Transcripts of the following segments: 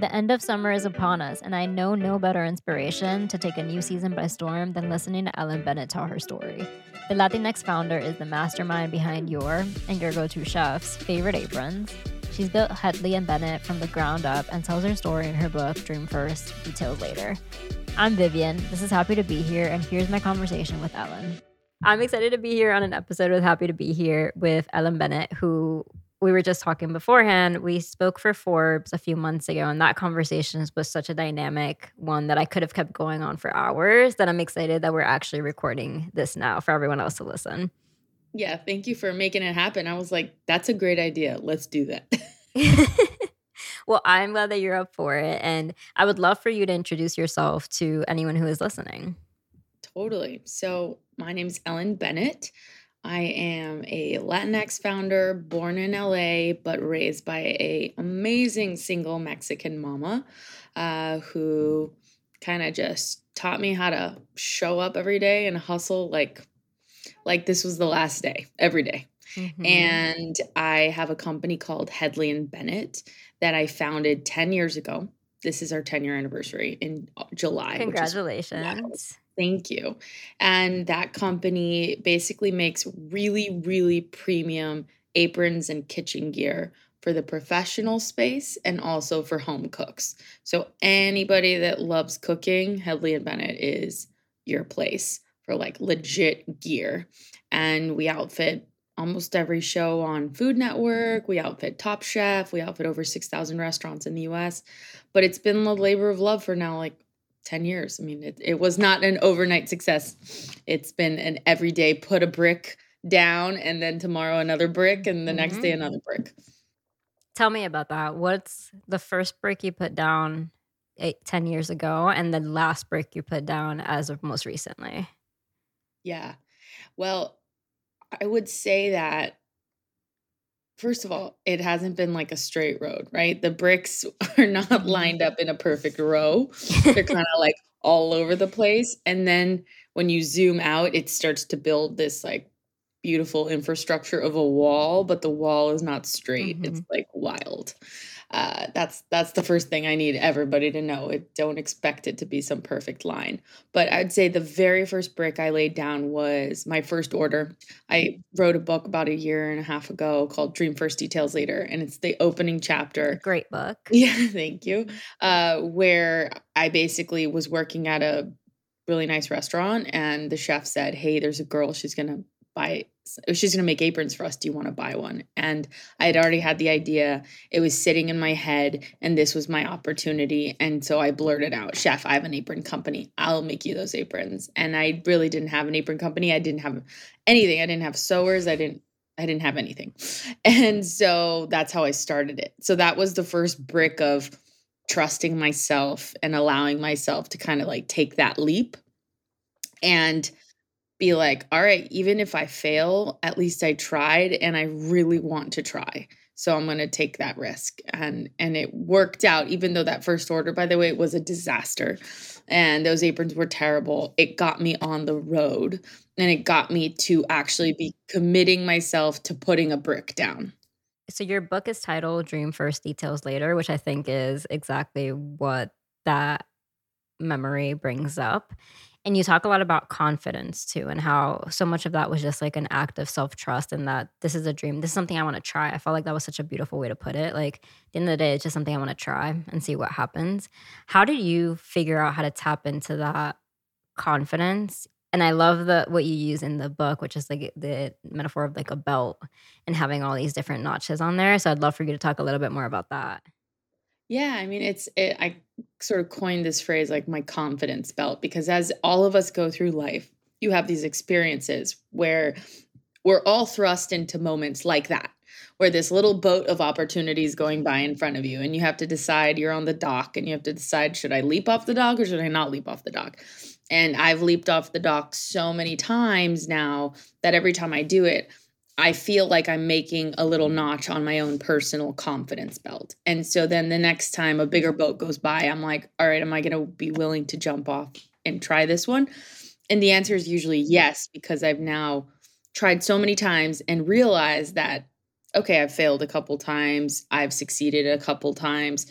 The end of summer is upon us, and I know no better inspiration to take a new season by storm than listening to Ellen Bennett tell her story. The Latinx founder is the mastermind behind your and your go to chef's favorite aprons. She's built Hedley and Bennett from the ground up and tells her story in her book, Dream First, Details Later. I'm Vivian. This is Happy to Be Here, and here's my conversation with Ellen. I'm excited to be here on an episode with Happy to Be Here with Ellen Bennett, who we were just talking beforehand. We spoke for Forbes a few months ago, and that conversation was such a dynamic one that I could have kept going on for hours. That I'm excited that we're actually recording this now for everyone else to listen. Yeah, thank you for making it happen. I was like, that's a great idea. Let's do that. well, I'm glad that you're up for it. And I would love for you to introduce yourself to anyone who is listening. Totally. So, my name is Ellen Bennett. I am a Latinx founder, born in LA, but raised by a amazing single Mexican mama uh, who kind of just taught me how to show up every day and hustle like like this was the last day every day. Mm-hmm. And I have a company called Hedley and Bennett that I founded 10 years ago. This is our 10 year anniversary in uh, July. Congratulations. Thank you. And that company basically makes really, really premium aprons and kitchen gear for the professional space and also for home cooks. So anybody that loves cooking, Hedley and Bennett is your place for like legit gear. And we outfit almost every show on Food Network. We outfit Top Chef. We outfit over 6,000 restaurants in the US. But it's been the labor of love for now like 10 years. I mean, it, it was not an overnight success. It's been an everyday put a brick down and then tomorrow another brick and the mm-hmm. next day mm-hmm. another brick. Tell me about that. What's the first brick you put down eight, 10 years ago and the last brick you put down as of most recently? Yeah. Well, I would say that first of all, it hasn't been like a straight road, right? The bricks are not mm-hmm. lined up in a perfect row. They're kind of like all over the place. And then when you zoom out, it starts to build this like beautiful infrastructure of a wall, but the wall is not straight. Mm-hmm. It's like wild. Uh, that's that's the first thing I need everybody to know. It, don't expect it to be some perfect line. But I'd say the very first brick I laid down was my first order. I wrote a book about a year and a half ago called Dream First Details Later, and it's the opening chapter. Great book. Yeah, thank you. Uh, where I basically was working at a really nice restaurant, and the chef said, "Hey, there's a girl. She's gonna buy she's going to make aprons for us do you want to buy one? And i had already had the idea. It was sitting in my head and this was my opportunity and so i blurted out chef i have an apron company. I'll make you those aprons. And i really didn't have an apron company. I didn't have anything. I didn't have sewers. I didn't i didn't have anything. And so that's how i started it. So that was the first brick of trusting myself and allowing myself to kind of like take that leap. And be like, all right, even if I fail, at least I tried and I really want to try. So I'm going to take that risk. And and it worked out even though that first order by the way was a disaster and those aprons were terrible. It got me on the road and it got me to actually be committing myself to putting a brick down. So your book is titled Dream First Details Later, which I think is exactly what that memory brings up. And you talk a lot about confidence too, and how so much of that was just like an act of self trust and that this is a dream. This is something I want to try. I felt like that was such a beautiful way to put it. Like at the end of the day, it's just something I want to try and see what happens. How did you figure out how to tap into that confidence? And I love the what you use in the book, which is like the metaphor of like a belt and having all these different notches on there. So I'd love for you to talk a little bit more about that. Yeah, I mean, it's it, I sort of coined this phrase like my confidence belt because as all of us go through life, you have these experiences where we're all thrust into moments like that, where this little boat of opportunities going by in front of you, and you have to decide you're on the dock, and you have to decide should I leap off the dock or should I not leap off the dock. And I've leaped off the dock so many times now that every time I do it, I feel like I'm making a little notch on my own personal confidence belt. And so then the next time a bigger boat goes by, I'm like, all right, am I going to be willing to jump off and try this one? And the answer is usually yes, because I've now tried so many times and realized that, okay, I've failed a couple times, I've succeeded a couple times.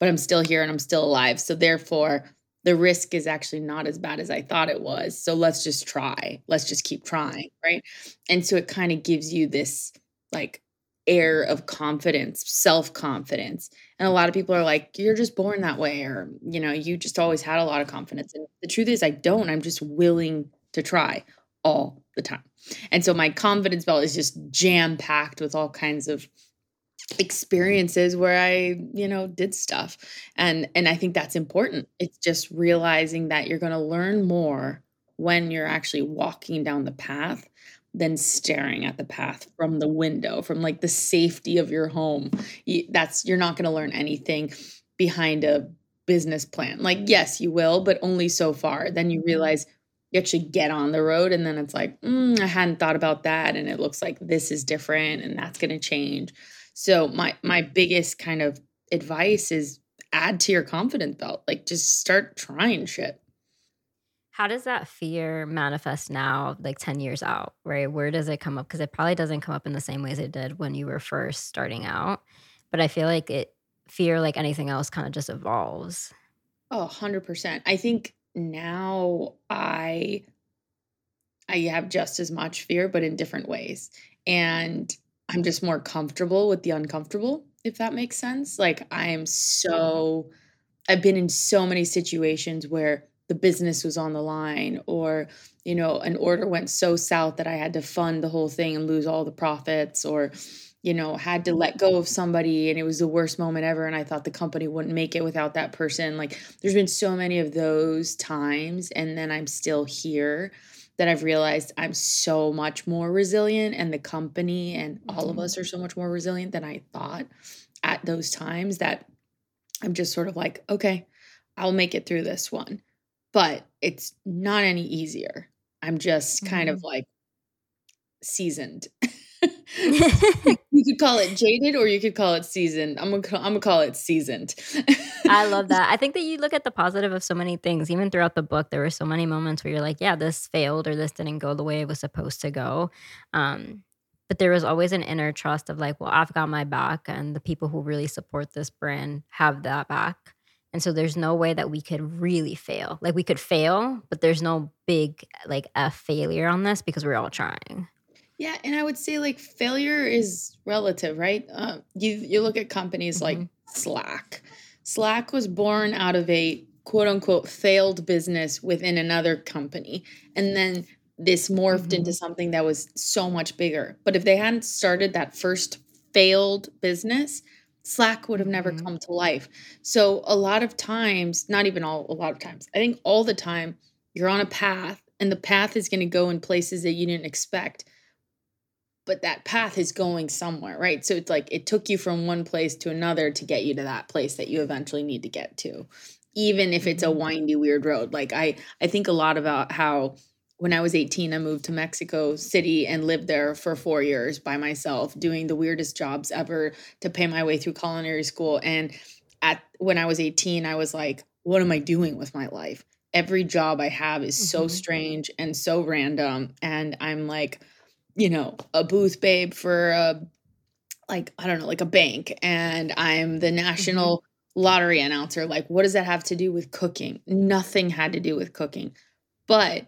but I'm still here and I'm still alive. So therefore, the risk is actually not as bad as I thought it was. So let's just try. Let's just keep trying, right? And so it kind of gives you this like air of confidence, self confidence. And a lot of people are like, you're just born that way, or, you know, you just always had a lot of confidence. And the truth is, I don't. I'm just willing to try all the time. And so my confidence belt is just jam packed with all kinds of experiences where I, you know, did stuff. And and I think that's important. It's just realizing that you're going to learn more when you're actually walking down the path than staring at the path from the window from like the safety of your home. That's you're not going to learn anything behind a business plan. Like yes, you will, but only so far. Then you realize you actually get on the road and then it's like, mm, I hadn't thought about that and it looks like this is different and that's going to change. So my my biggest kind of advice is add to your confidence belt. Like just start trying shit. How does that fear manifest now, like 10 years out, right? Where does it come up? Because it probably doesn't come up in the same ways it did when you were first starting out. But I feel like it fear, like anything else, kind of just evolves. Oh, 100%. I think now I I have just as much fear, but in different ways. And I'm just more comfortable with the uncomfortable, if that makes sense. Like I am so I've been in so many situations where the business was on the line or you know an order went so south that I had to fund the whole thing and lose all the profits or you know had to let go of somebody and it was the worst moment ever and I thought the company wouldn't make it without that person like there's been so many of those times and then I'm still here that I've realized I'm so much more resilient and the company and all of us are so much more resilient than I thought at those times that I'm just sort of like, okay, I'll make it through this one. But it's not any easier. I'm just kind mm-hmm. of like seasoned. you could call it jaded or you could call it seasoned. I'm gonna I'm gonna call it seasoned. I love that. I think that you look at the positive of so many things. Even throughout the book, there were so many moments where you're like, yeah, this failed or this didn't go the way it was supposed to go. Um, but there was always an inner trust of like, well, I've got my back, and the people who really support this brand have that back. And so there's no way that we could really fail. Like we could fail, but there's no big like a failure on this because we're all trying. Yeah, and I would say like failure is relative, right? Uh, you you look at companies mm-hmm. like Slack. Slack was born out of a quote unquote failed business within another company, and then this morphed mm-hmm. into something that was so much bigger. But if they hadn't started that first failed business, Slack would have never mm-hmm. come to life. So a lot of times, not even all a lot of times, I think all the time you're on a path and the path is going to go in places that you didn't expect but that path is going somewhere, right? So it's like it took you from one place to another to get you to that place that you eventually need to get to. Even if it's a mm-hmm. windy weird road. Like I I think a lot about how when I was 18 I moved to Mexico City and lived there for 4 years by myself doing the weirdest jobs ever to pay my way through culinary school and at when I was 18 I was like what am I doing with my life? Every job I have is so mm-hmm. strange and so random and I'm like you know, a booth babe for a like I don't know, like a bank and I'm the national mm-hmm. lottery announcer. Like what does that have to do with cooking? Nothing had to do with cooking. But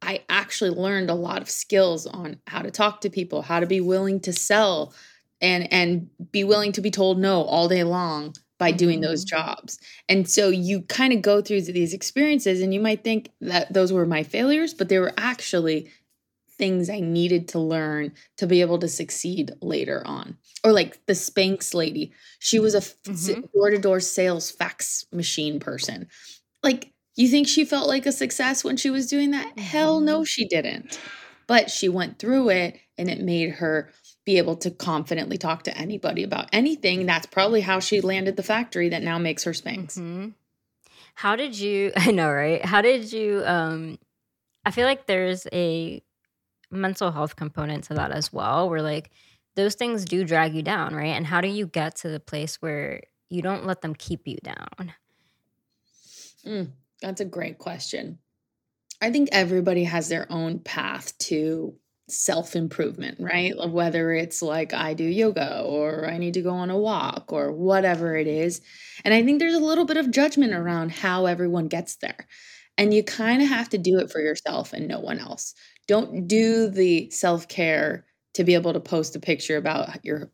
I actually learned a lot of skills on how to talk to people, how to be willing to sell and and be willing to be told no all day long by doing those mm-hmm. jobs. And so you kind of go through these experiences and you might think that those were my failures, but they were actually things I needed to learn to be able to succeed later on. Or like the Spanx lady, she was a door to door sales fax machine person. Like, you think she felt like a success when she was doing that? Hell no, mm-hmm. she didn't. But she went through it and it made her be able to confidently talk to anybody about anything. That's probably how she landed the factory that now makes her Spanx. Mm-hmm. How did you, I know, right? How did you, um, I feel like there's a mental health component to that as well where like those things do drag you down right and how do you get to the place where you don't let them keep you down mm, that's a great question i think everybody has their own path to self improvement, right? Whether it's like I do yoga or I need to go on a walk or whatever it is. And I think there's a little bit of judgment around how everyone gets there. And you kind of have to do it for yourself and no one else. Don't do the self care to be able to post a picture about your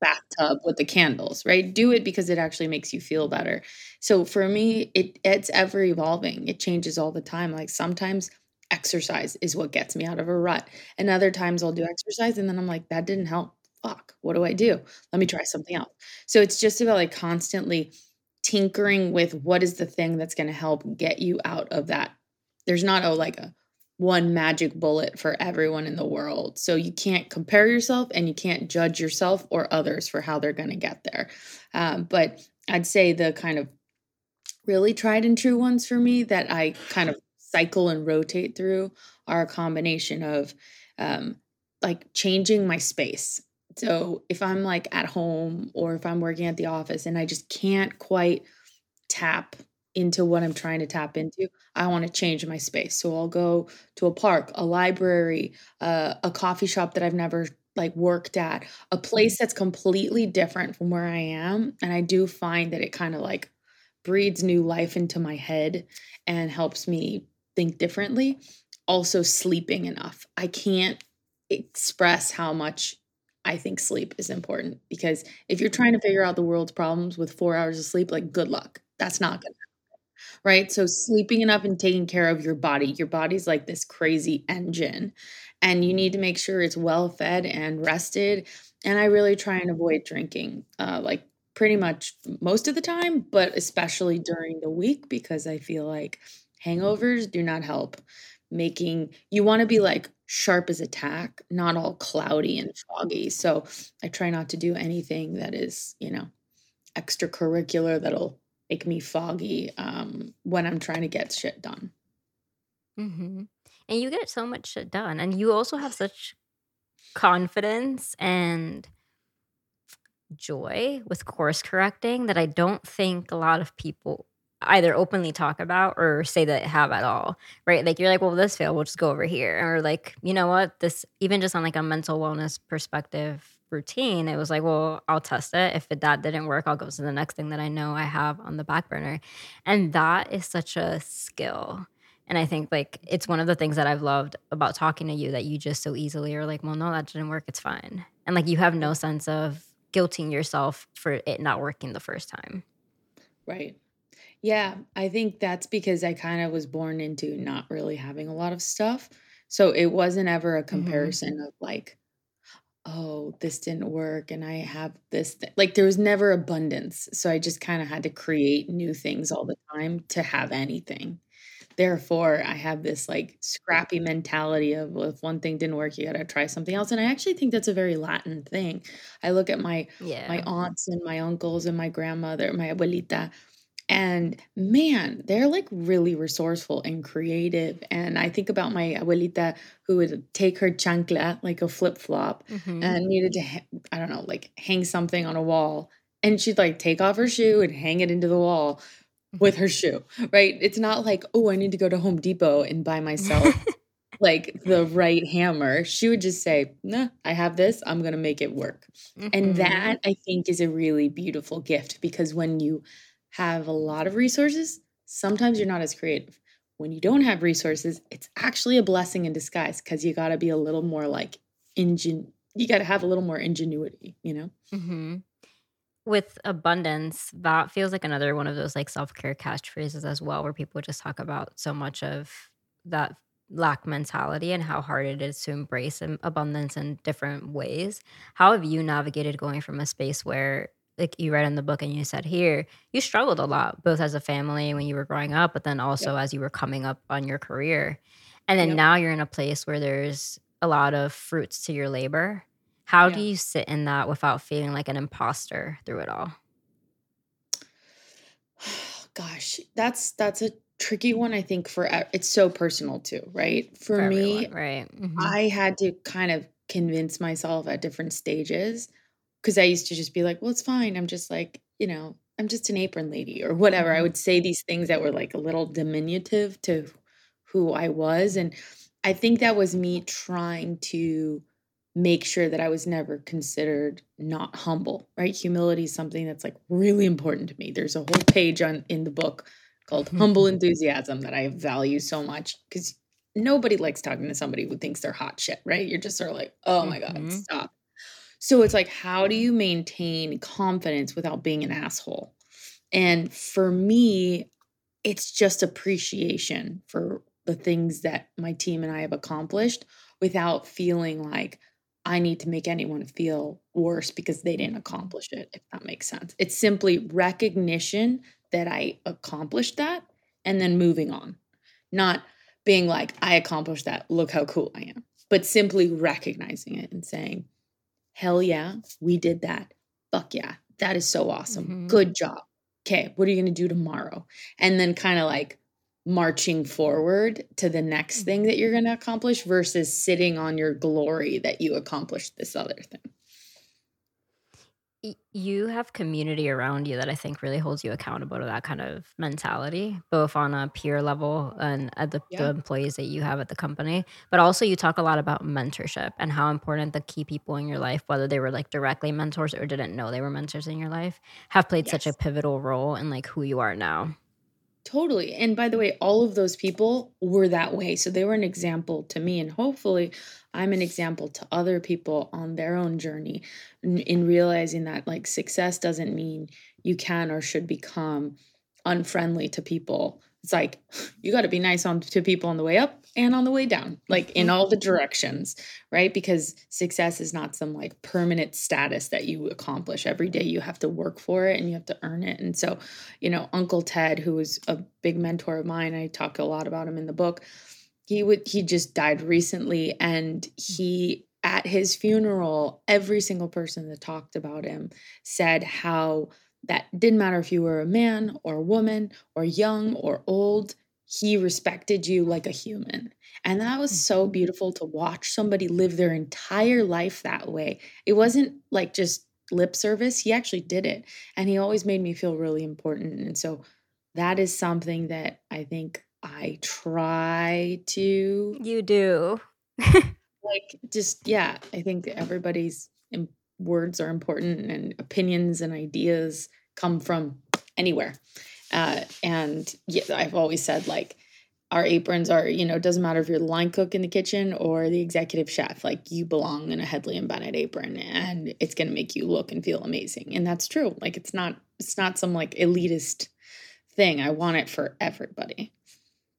bathtub with the candles, right? Do it because it actually makes you feel better. So for me, it it's ever evolving. It changes all the time. Like sometimes exercise is what gets me out of a rut. And other times I'll do exercise and then I'm like, that didn't help. Fuck, what do I do? Let me try something else. So it's just about like constantly tinkering with what is the thing that's going to help get you out of that. There's not a like a one magic bullet for everyone in the world. So you can't compare yourself and you can't judge yourself or others for how they're going to get there. Um, but I'd say the kind of really tried and true ones for me that I kind of cycle and rotate through are a combination of um, like changing my space. So if I'm like at home or if I'm working at the office and I just can't quite tap into what I'm trying to tap into, I want to change my space. So I'll go to a park, a library, uh, a coffee shop that I've never like worked at, a place that's completely different from where I am. And I do find that it kind of like breathes new life into my head and helps me think differently. Also, sleeping enough. I can't express how much I think sleep is important because if you're trying to figure out the world's problems with four hours of sleep, like good luck. That's not going. Right. So, sleeping enough and taking care of your body. Your body's like this crazy engine, and you need to make sure it's well fed and rested. And I really try and avoid drinking, uh, like pretty much most of the time, but especially during the week because I feel like Hangovers do not help making you want to be like sharp as a tack, not all cloudy and foggy. So I try not to do anything that is, you know, extracurricular that'll make me foggy um, when I'm trying to get shit done. Mm-hmm. And you get so much shit done. And you also have such confidence and joy with course correcting that I don't think a lot of people either openly talk about or say that have at all, right? Like you're like, well, this failed, we'll just go over here. Or like, you know what? This even just on like a mental wellness perspective routine, it was like, well, I'll test it. If it, that didn't work, I'll go to the next thing that I know I have on the back burner. And that is such a skill. And I think like it's one of the things that I've loved about talking to you that you just so easily are like, well, no, that didn't work. It's fine. And like you have no sense of guilting yourself for it not working the first time. Right. Yeah, I think that's because I kind of was born into not really having a lot of stuff. So it wasn't ever a Mhm. comparison of like, oh, this didn't work and I have this thi like there was never abundance. So I just kind of had to create new things all the time to have anything. Therefore, I have this like scrappy mentality of well, if one thing didn't work, you got to try something else. And I actually think that's a very Latin thing. I look at my yeah. my aunts and my uncles and my grandmother, my abuelita, and man, they're like really resourceful and creative. And I think about my abuelita who would take her chancla, like a flip flop, mm-hmm. and needed to, I don't know, like hang something on a wall. And she'd like take off her shoe and hang it into the wall with her shoe, right? It's not like, oh, I need to go to Home Depot and buy myself like the right hammer. She would just say, nah, I have this, I'm going to make it work. Mm-hmm. And that I think is a really beautiful gift because when you have a lot of resources, sometimes you're not as creative. When you don't have resources, it's actually a blessing in disguise because you got to be a little more like ingen. You got to have a little more ingenuity, you know. Mm-hmm. With abundance, that feels like another one of those like self care catchphrases as well, where people just talk about so much of that lack mentality and how hard it is to embrace abundance in different ways. How have you navigated going from a space where like you read in the book and you said here, you struggled a lot, both as a family when you were growing up, but then also yep. as you were coming up on your career. And then yep. now you're in a place where there's a lot of fruits to your labor. How yeah. do you sit in that without feeling like an imposter through it all? Gosh, that's that's a tricky one I think for it's so personal too, right? For, for me, everyone, right. Mm-hmm. I had to kind of convince myself at different stages because I used to just be like, well, it's fine. I'm just like, you know, I'm just an apron lady or whatever. I mm-hmm. would say these things that were like a little diminutive to who I was. And I think that was me trying to make sure that I was never considered not humble, right? Humility is something that's like really important to me. There's a whole page on in the book called Humble Enthusiasm that I value so much because nobody likes talking to somebody who thinks they're hot shit, right? You're just sort of like, oh my God, Mhm. stop. So it's like, how do you maintain confidence without being an asshole? And for me, it's just appreciation for the things that my team and I have accomplished without feeling like I need to make anyone feel worse because they didn't accomplish it, if that makes sense. It's simply recognition that I accomplished that and then moving on, not being like, I accomplished that. Look how cool I am, but simply recognizing it and saying, hell yeah, we did that. Fuck yeah, that is so awesome. Mhm. Good job. Okay, what are you going to do tomorrow? And then kind of like marching forward to the next thing that you're going to accomplish versus sitting on your glory that you accomplished this other thing. You have community around you that I think really holds you accountable to that kind of mentality, both on a peer level and at the, the employees that you have at the company. But also, you talk a lot about mentorship and how important the key people in your life, whether they were like directly mentors or didn't know they were mentors in your life, have played such a pivotal role in like who you are now. Totally. And by the way, all of those people were that way. So they were an example to me. And hopefully, I'm an example to other people on their own journey in, in realizing that like success doesn't mean you can or should become unfriendly to people. It's like you got to be nice on to people on the way up and on the way down, like in mm-hmm. all the directions, right? Because success is not some like permanent status that you accomplish every day. You have to work for it and you have to earn it. And so, you know, Uncle Ted, who was a big mentor of mine, I talk a lot about him in the book. He would he just died recently and he at his funeral, every single person that talked about him said how that didn't matter if you were a man or a woman or young or old, he respected you like a human. And that was so Mhm. beautiful to watch somebody live their entire life that way. It wasn't like just lip service, he actually did it. And he always made me feel really important. And so that is something that I think I try to You do. like just yeah i think everybody's words are important and opinions and ideas come from anywhere. Uh, and yeah i've always said like our aprons are you know it doesn't matter if you're the line cook in the kitchen or the executive chef like you belong in a Hedley and Bennett apron and it's going to make you look and feel amazing. And that's true. Like it's not it's not some like elitist thing. I want it for everybody.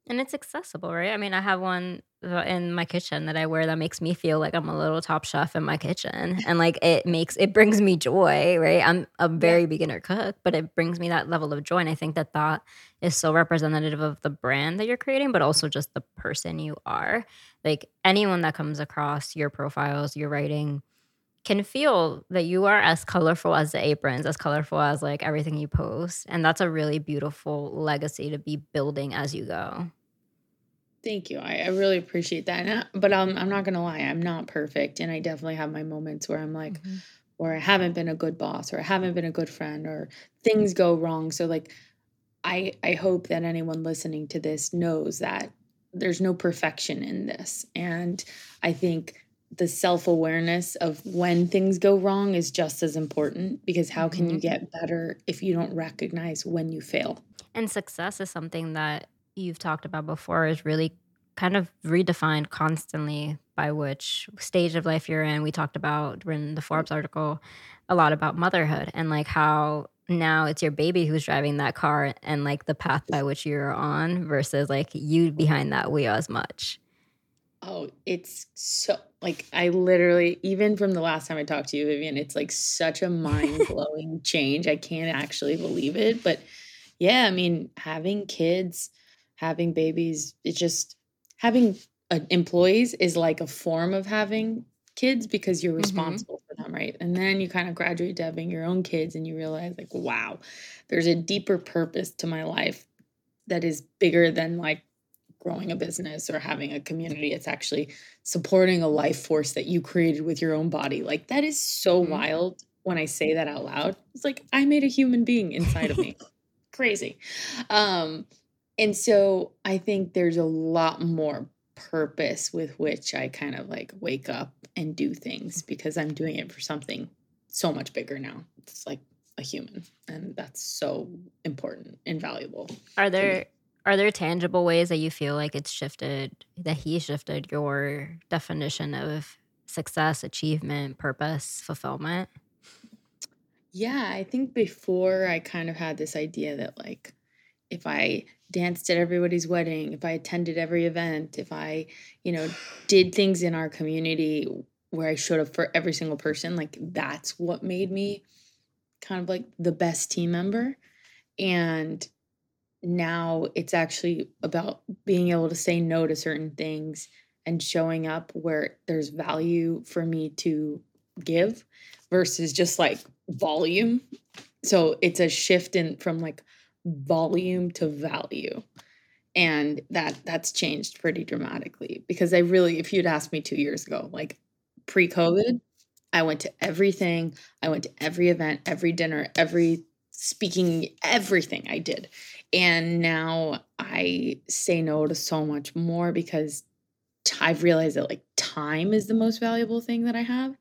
And it's accessible, right? I mean, I have one in my kitchen that I wear that makes me feel like I'm a little top chef in my kitchen. And like it makes it brings me joy, right? I'm a very beginner cook, but it brings me that level of joy. And I think that that is so representative of the brand that you're creating, but also just the person you are. Like anyone that comes across your profiles, your writing, can feel that you are as colorful as the aprons, as colorful as like everything you post. And that's a really beautiful legacy to be building as you go. Thank you. I, I really appreciate that. And I- but um, I'm not gonna lie, I'm not perfect, and I definitely have my moments where I'm like, where I haven't been a good boss, or I haven't been a good friend, or things go wrong. So like, I I hope that anyone listening to this knows that there's no perfection in this, and I think the self awareness of when things go wrong is just as important because how can you Mhm. get better if you don't recognize when you fail? And success is something that you've talked about before is really kind of redefined constantly by which stage of life you're in. We talked about in the Forbes article a lot about motherhood and like how now it's your baby who's driving that car and like the path by which you're on versus like you behind that wheel as much. Oh, it's so like I literally even from the last time I talked to you, Vivian, it's like such a mind blowing change. I can't actually believe it, but yeah, I mean, having kids, having babies, it's just having uh, employees is like a form of having kids because you're Mhm. responsible for them, right? And then you kind of graduate to having your own kids, and you realize like, wow, there's a deeper purpose to my life that is bigger than like growing a business or having a community. It's actually supporting a life force that you created with your own body. Like that is so Mhm. wild when I say that out loud. It's like I made a human being inside of me. Crazy. Um and so I think there's a lot more purpose with which I kind of like wake up and do things because I'm doing it for something so much bigger now. It's like a human and that's so important and valuable. Are there are there tangible ways that you feel like it's shifted that he shifted your definition of success, achievement, purpose, fulfillment? Yeah, I think before I kind of had this idea that like if I danced at everybody's wedding, if I attended every event, if I, you know, did things in our community where I showed up for every single person, like that's what made me kind of like the best team member. And now it's actually about being able to say no to certain things and showing up where there's value for me to give versus just like volume. So it's a shift in from like volume to value. And that that's changed pretty dramatically because I really if you'd asked me 2 years ago like pre-COVID, I went to everything. I went to every event, every dinner, every speaking, everything I did. And now I say no to so much more because I've realized that like time is the most valuable thing that I have.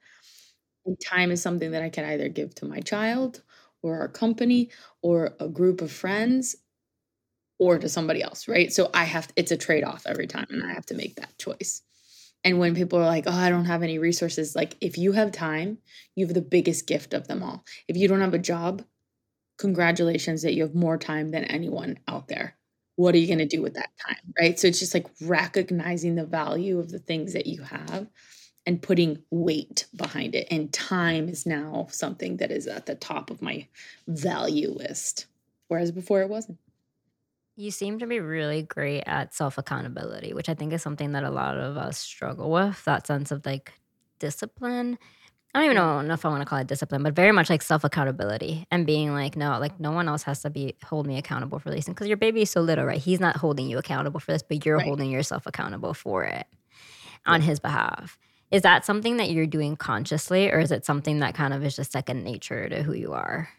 And time is something that I can either give to my child or our company or a group of friends or to somebody else, right? So I have it's a trade-off every time and I have to make that choice. And when people are like, "Oh, I don't have any resources," like if you have time, you have the biggest gift of them all. If you don't have a job, congratulations that you have more time than anyone out there. What are you going to do with that time, right? So it's just like recognizing the value of the things that you have and putting weight behind it. And time is now something that is at the top of my value list, whereas before it wasn't. You seem to be really great at self accountability, which I think is something that a lot of us struggle with that sense of like discipline. I don't even know, if I want to call it discipline, but very much like self accountability and being like, no, like no one else has to be hold me accountable for these things because your baby is so little, right? He's not holding you accountable for this, but you're right. holding yourself accountable for it on his behalf. Is that something that you're doing consciously, or is it something that kind of is just second nature to who you are?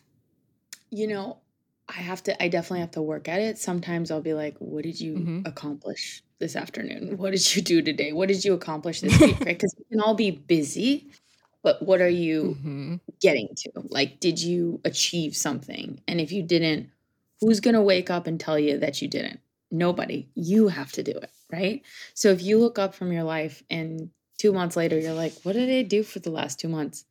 You know, I have to, I definitely have to work at it. Sometimes I'll be like, what did you mm-hmm. accomplish this afternoon? What did you do today? What did you accomplish this week? Right? Because we can all be busy, but what are you mm-hmm. getting to? Like, did you achieve something? And if you didn't, who's going to wake up and tell you that you didn't? Nobody. You have to do it. Right. So if you look up from your life and two months later, you're like, what did I do for the last two months?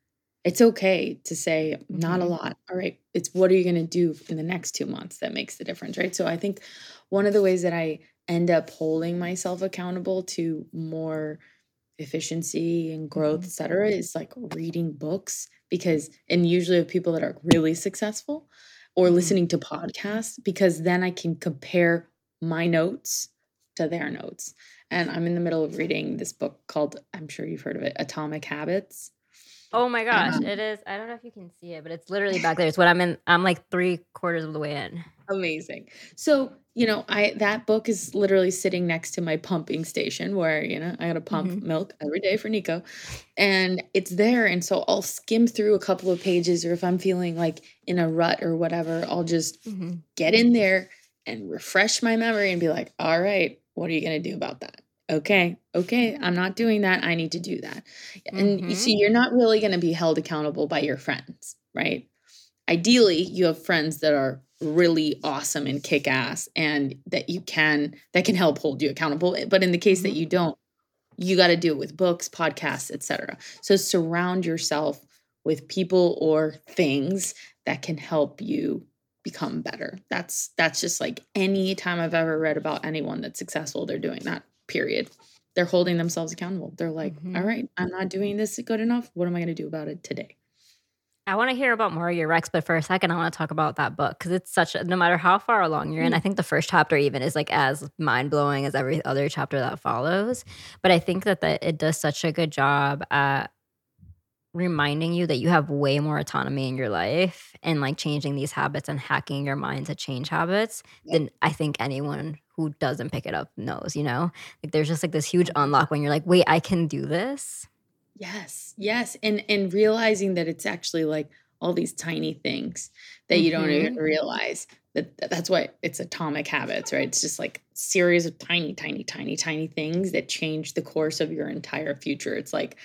It's okay to say, not a mm-hmm. lot. All right. It's what are you going to do in the next two months that makes the difference. Right. So I think one of the ways that I end up holding myself accountable to more efficiency and growth, mm-hmm. et cetera, is like reading books because, and usually of people that are really successful or mm-hmm. listening to podcasts, because then I can compare my notes to their notes. And I'm in the middle of reading this book called, I'm sure you've heard of it, Atomic Habits. Oh my gosh, um, it is. I don't know if you can see it, but it's literally back there. It's what I'm in. I'm like three quarters of the way in. Amazing. So, you know, I that book is literally sitting next to my pumping station where, you know, I gotta pump mm-hmm. milk every day for Nico. And it's there. And so I'll skim through a couple of pages, or if I'm feeling like in a rut or whatever, I'll just mm-hmm. get in there and refresh my memory and be like, all right, what are you going to do about that? Okay, okay, I'm not doing that. I need to do that. And mm-hmm. you see, you're not really going to be held accountable by your friends, right? Ideally, you have friends that are really awesome and kick ass and that you can that can help hold you accountable but in the case mm-hmm. that you don't you got to do it with books podcasts etc so surround yourself with people or things that can help you become better. That's that's just like any time I've ever read about anyone that's successful, they're doing that. Period. They're holding themselves accountable. They're like, mm-hmm. All right, I'm not doing this good enough. What am I going to do about it today? I want to hear about more of your Rex, but for a second, I want to talk about that book because it's such a, no matter how far along you're in, I mm. think the first chapter even is like as mind blowing as every other chapter that follows. But I think that the, it does such a good job at reminding you that you have way more autonomy in your life and like changing these habits and hacking your mind to change habits than I think anyone who doesn't pick it up knows, you know? Like there's just like this huge unlock when you're like, "Wait, I can do this." Yes. Yes, and and realizing that it's actually like all these tiny things that you don't even mm-hmm. realize that that's why it's atomic habits right it's just like series of tiny tiny tiny tiny things that change the course of your entire future it's like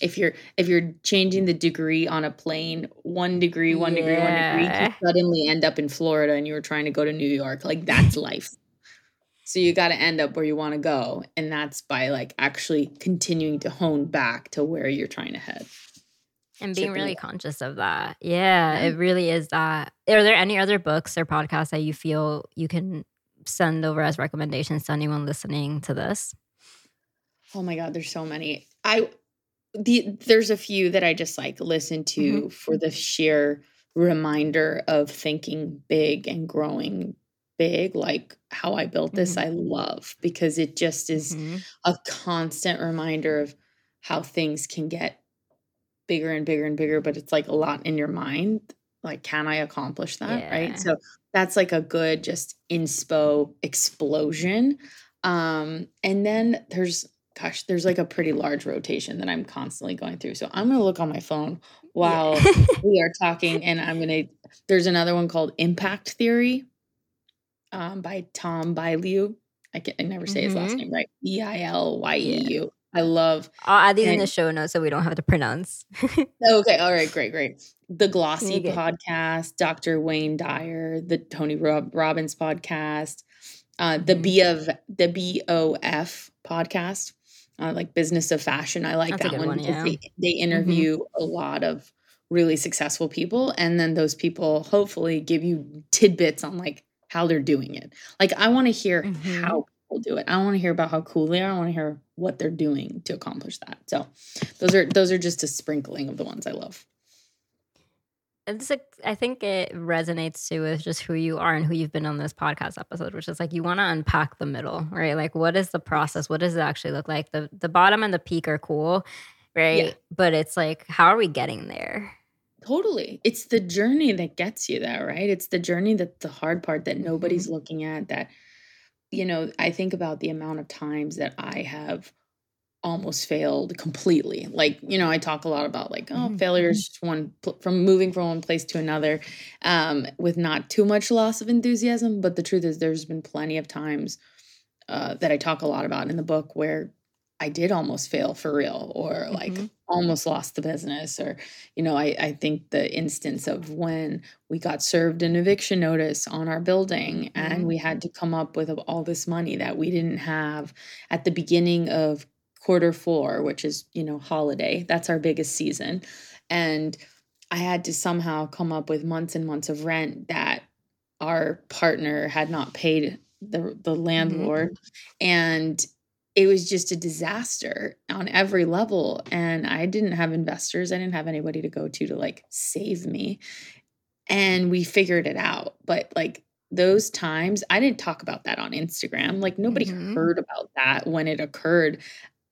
if you're if you're changing the degree on a plane one degree one degree one degree you suddenly end up in florida and you were trying to go to new york like that's life so you got to end up where you want to go and that's by like actually continuing to hone back to where you're trying to head and being really conscious of that. Yeah, Yeah. it really is that. Are there any other books or podcasts that you feel you can send over as recommendations to anyone listening to this? Oh my god, there's so many. I the there's a few that I just like listen to for the sheer reminder of thinking big and growing big like how I built this Mhm. I love because it just is Mhm. a constant reminder of how things can get bigger and bigger and bigger but it's like a lot in your mind like can I accomplish that Yeah. right so that's like a good just inspo explosion um and then there's gosh there's like a pretty large rotation that I'm constantly going through so I'm going to look on my phone while we are talking and I'm going to there's another one called Impact Theory um by Tom Bilyeu I can I never say his last Mhm. name right E I L Y E U I love I'll add these in the show notes so we don't have to pronounce. Okay, all right, great, great. The Glossy Okay. podcast, Dr. Wayne Dyer, the Tony Rob- Robbins podcast, uh, the Mhm. B of the BOF podcast, uh, like Business of Fashion. I like That's that one one, yeah. they, they interview a lot of really successful people, and then those people hopefully give you tidbits on like how they're doing it. Like I want to hear Mhm. how people do it. I want to hear about how cool they are. I want to hear what they're doing to accomplish that. So those are those are just a sprinkling of the ones I love. It's like, I think it resonates too with just who you are and who you've been on this podcast episode, which is like you want to unpack the middle, right? Like what is the process? What does it actually look like? The the bottom and the peak are cool, right? But it's like, how are we getting there? Totally. It's the journey that gets you there, right? It's the journey that's the hard part that mm-hmm. nobody's looking at that you know, I think about the amount of times that I have almost failed completely. Like, you know, I talk a lot about like, oh, Mhm. failure is just one pl- from moving from one place to another um with not too much loss of enthusiasm, but the truth is there's been plenty of times uh that I talk a lot about in the book where I did almost fail for real or like Mhm. almost lost the business or you know I, I think the instance of when we got served an eviction notice on our building and Mhm. we had to come up with all this money that we didn't have at the beginning of quarter four which is you know holiday. That's our biggest season. And i had to somehow come up with months and months of rent that our partner had not paid the the landlord. And it was just a disaster on every level. And i didn't have investors. I didn't have anybody to go to to like save me. And we figured it out. But like those times i didn't talk about that on instagram. Like nobody Mhm. heard about that when it occurred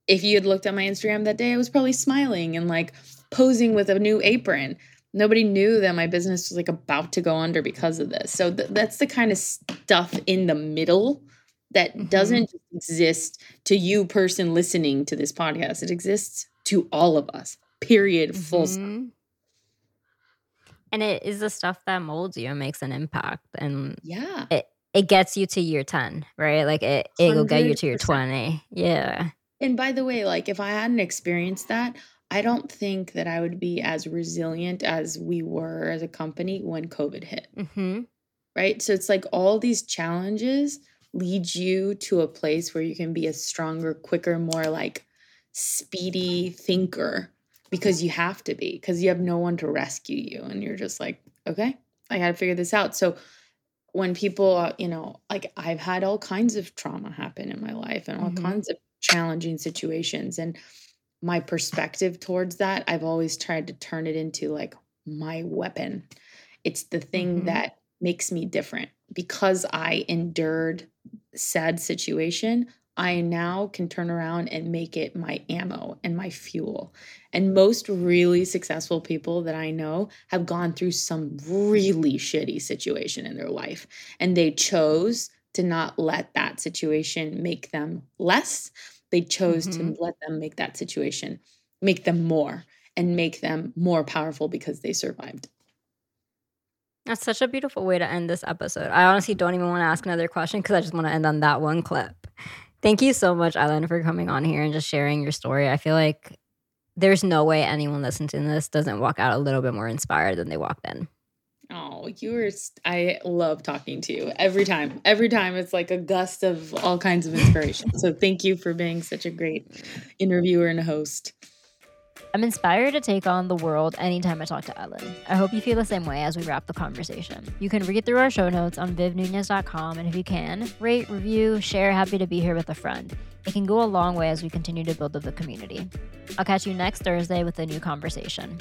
if you had looked at my instagram that day i was probably smiling and like posing with a new apron nobody knew that my business was like about to go under because of this so th- that's the kind of stuff in the middle that Mhm. doesn't exist to you person listening to this podcast it exists to all of us period full stop Mhm. And it is the stuff that molds you and makes an impact. And yeah it it gets you to year 10, right? Like it, it'll get you to your 20. Yeah. And by the way, like if I hadn't experienced that, I don't think that I would be as resilient as we were as a company when COVID hit, hmm right? So it's like all these challenges lead you to a place where you can be a stronger, quicker, more like speedy thinker because you have to be, because you have no one to rescue you. And you're just like, okay, I got to figure this out. So when people, uh, you know, like I've had all kinds of trauma happen in my life and all Mhm. kinds of challenging situations. And my perspective towards that, I've always tried to turn it into like my weapon. It's the thing Mhm. that makes me different because I endured sad situation. I now can turn around and make it my ammo and my fuel. And most really successful people that I know have gone through some really shitty situation in their life. And they chose to not let that situation make them less. They chose to Mhm. let them make that situation make them more and make them more powerful because they survived. That's such a beautiful way to end this episode. I honestly don't even want to ask another question because I just want to end on that one clip. Thank you so much, Ellen, for coming on here and just sharing your story. I feel like there's no way anyone listening to this doesn't walk out a little bit more inspired than they walked in. Oh, you are. I love talking to you every time. Every time it's like a gust of all kinds of inspiration. so thank you for being such a great interviewer and host. I'm inspired to take on the world anytime I talk to Ellen. I hope you feel the same way as we wrap the conversation. You can read through our show notes on vivnunez.com, and if you can, rate, review, share Happy to Be Here with a Friend. It can go a long way as we continue to build up the community. I'll catch you next Thursday with a new conversation.